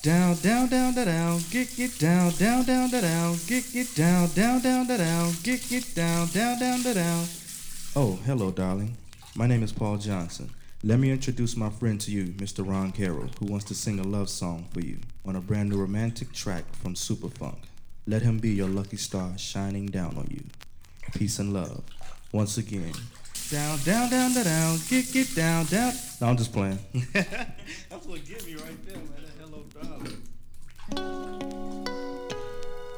Down, down, down, da down, get get down, down, down, da down, get get down, down, down, da down, get get down, down, down, da down. Oh, hello, darling. My name is Paul Johnson. Let me introduce my friend to you, Mr. Ron Carroll, who wants to sing a love song for you on a brand new romantic track from Superfunk. Let him be your lucky star shining down on you. Peace and love. Once again, down, down, down, down, down, get, get down, down. No, I'm just playing. That's what get me right there, man.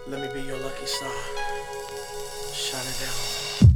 Let me be your lucky star. Shut it down.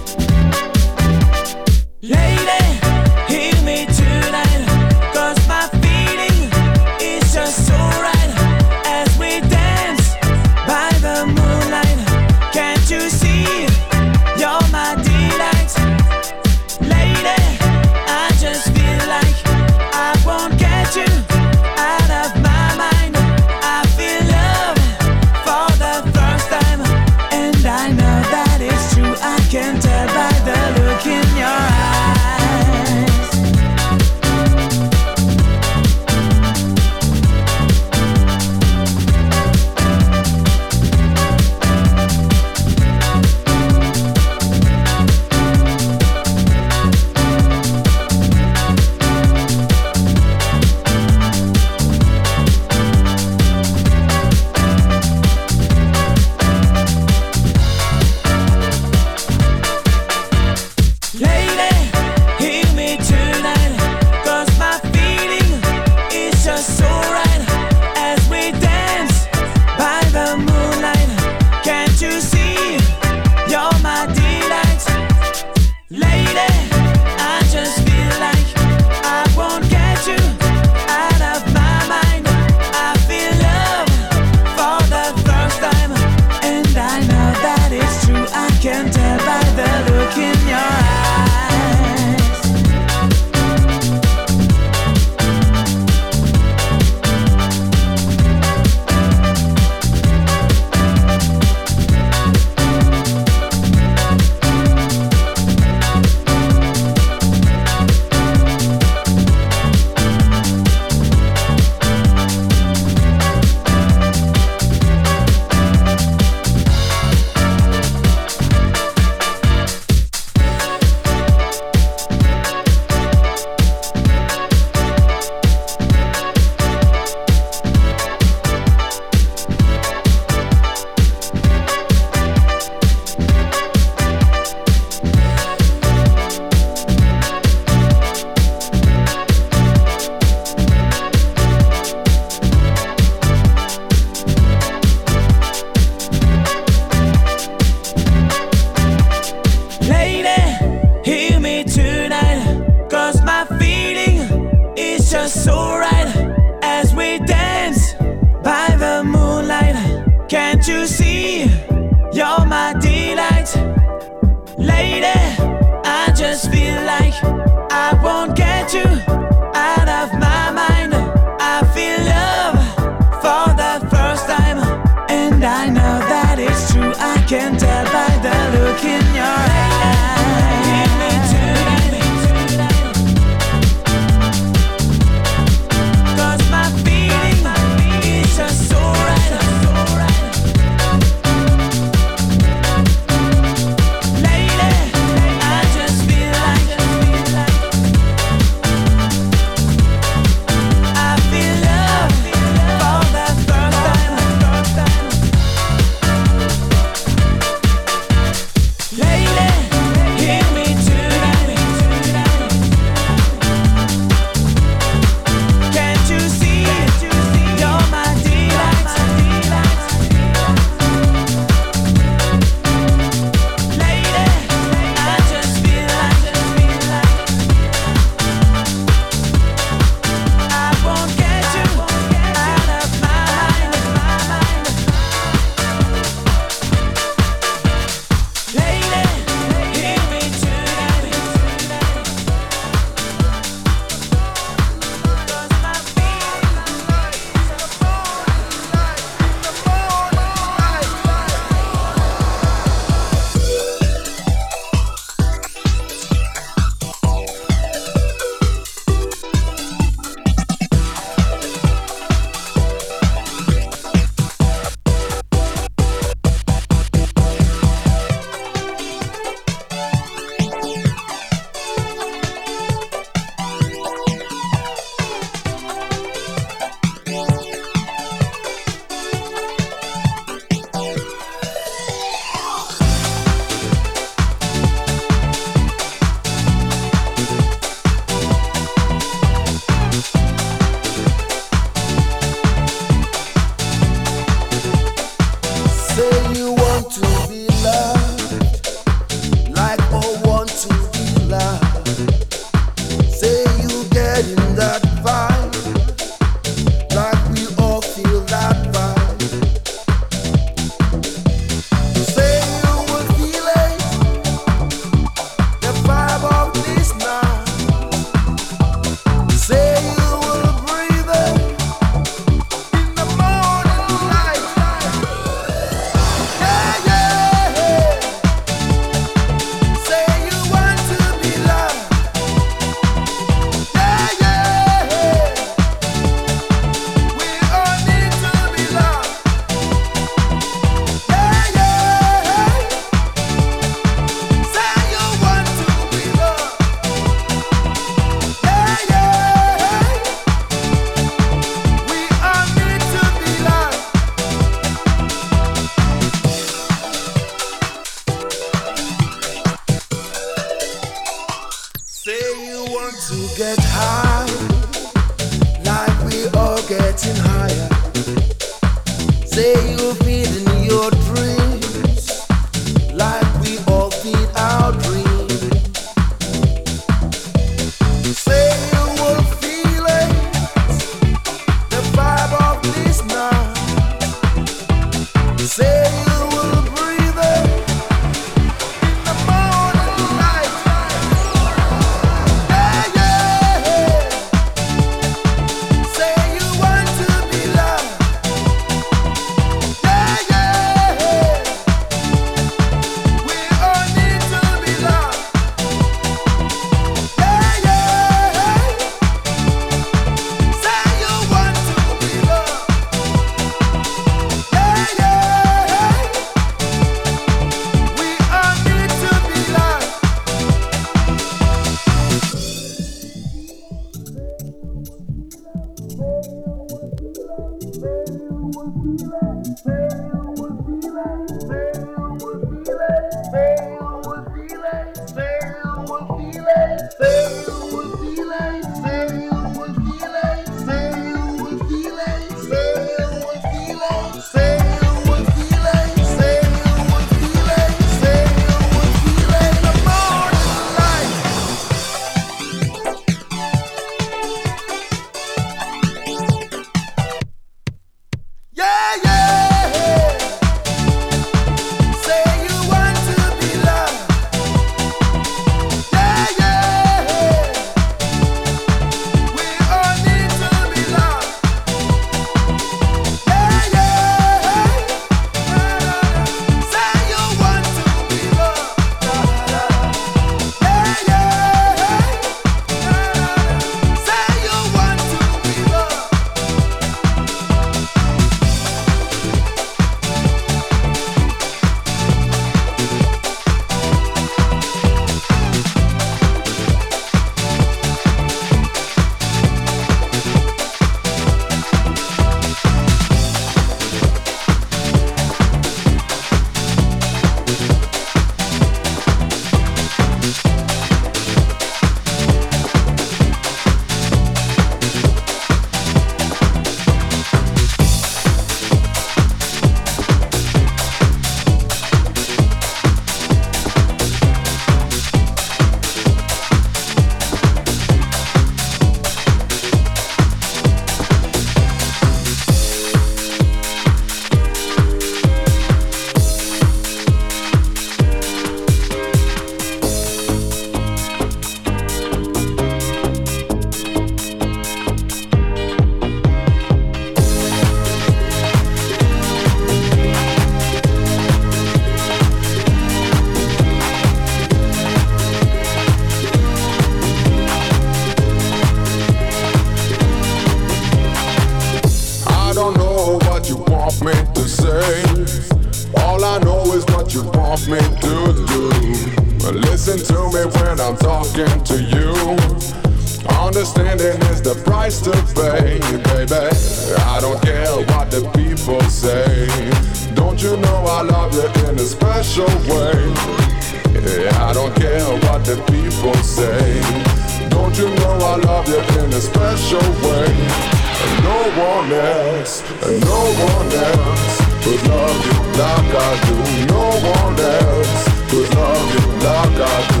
One else, no one else could love you like I do. No one else could love you like I do.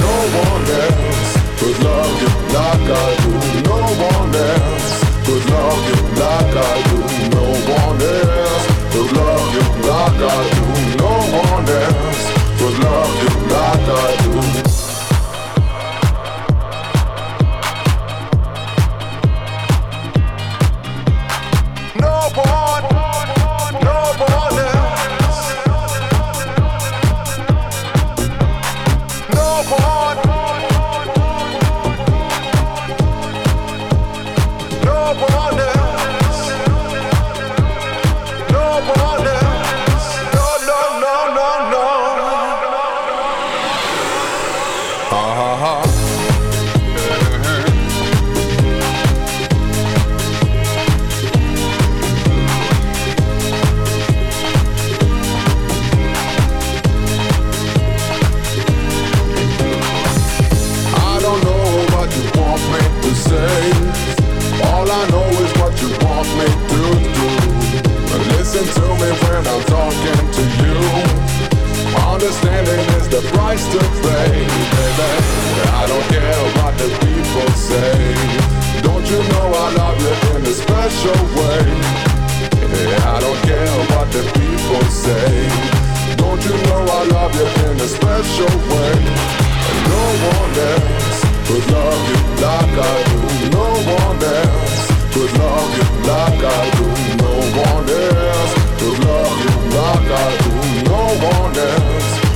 No one else could love you like I do. No one else could love you like I do. No one else could love you like I do. No one else you like price to pay, baby. I don't care what the people say. Don't you know I love you in a special way? I don't care what the people say. Don't you know I love you in a special way? No one else could love you like I do. No one else could love you like I do. No one else could love you like I do. No one else.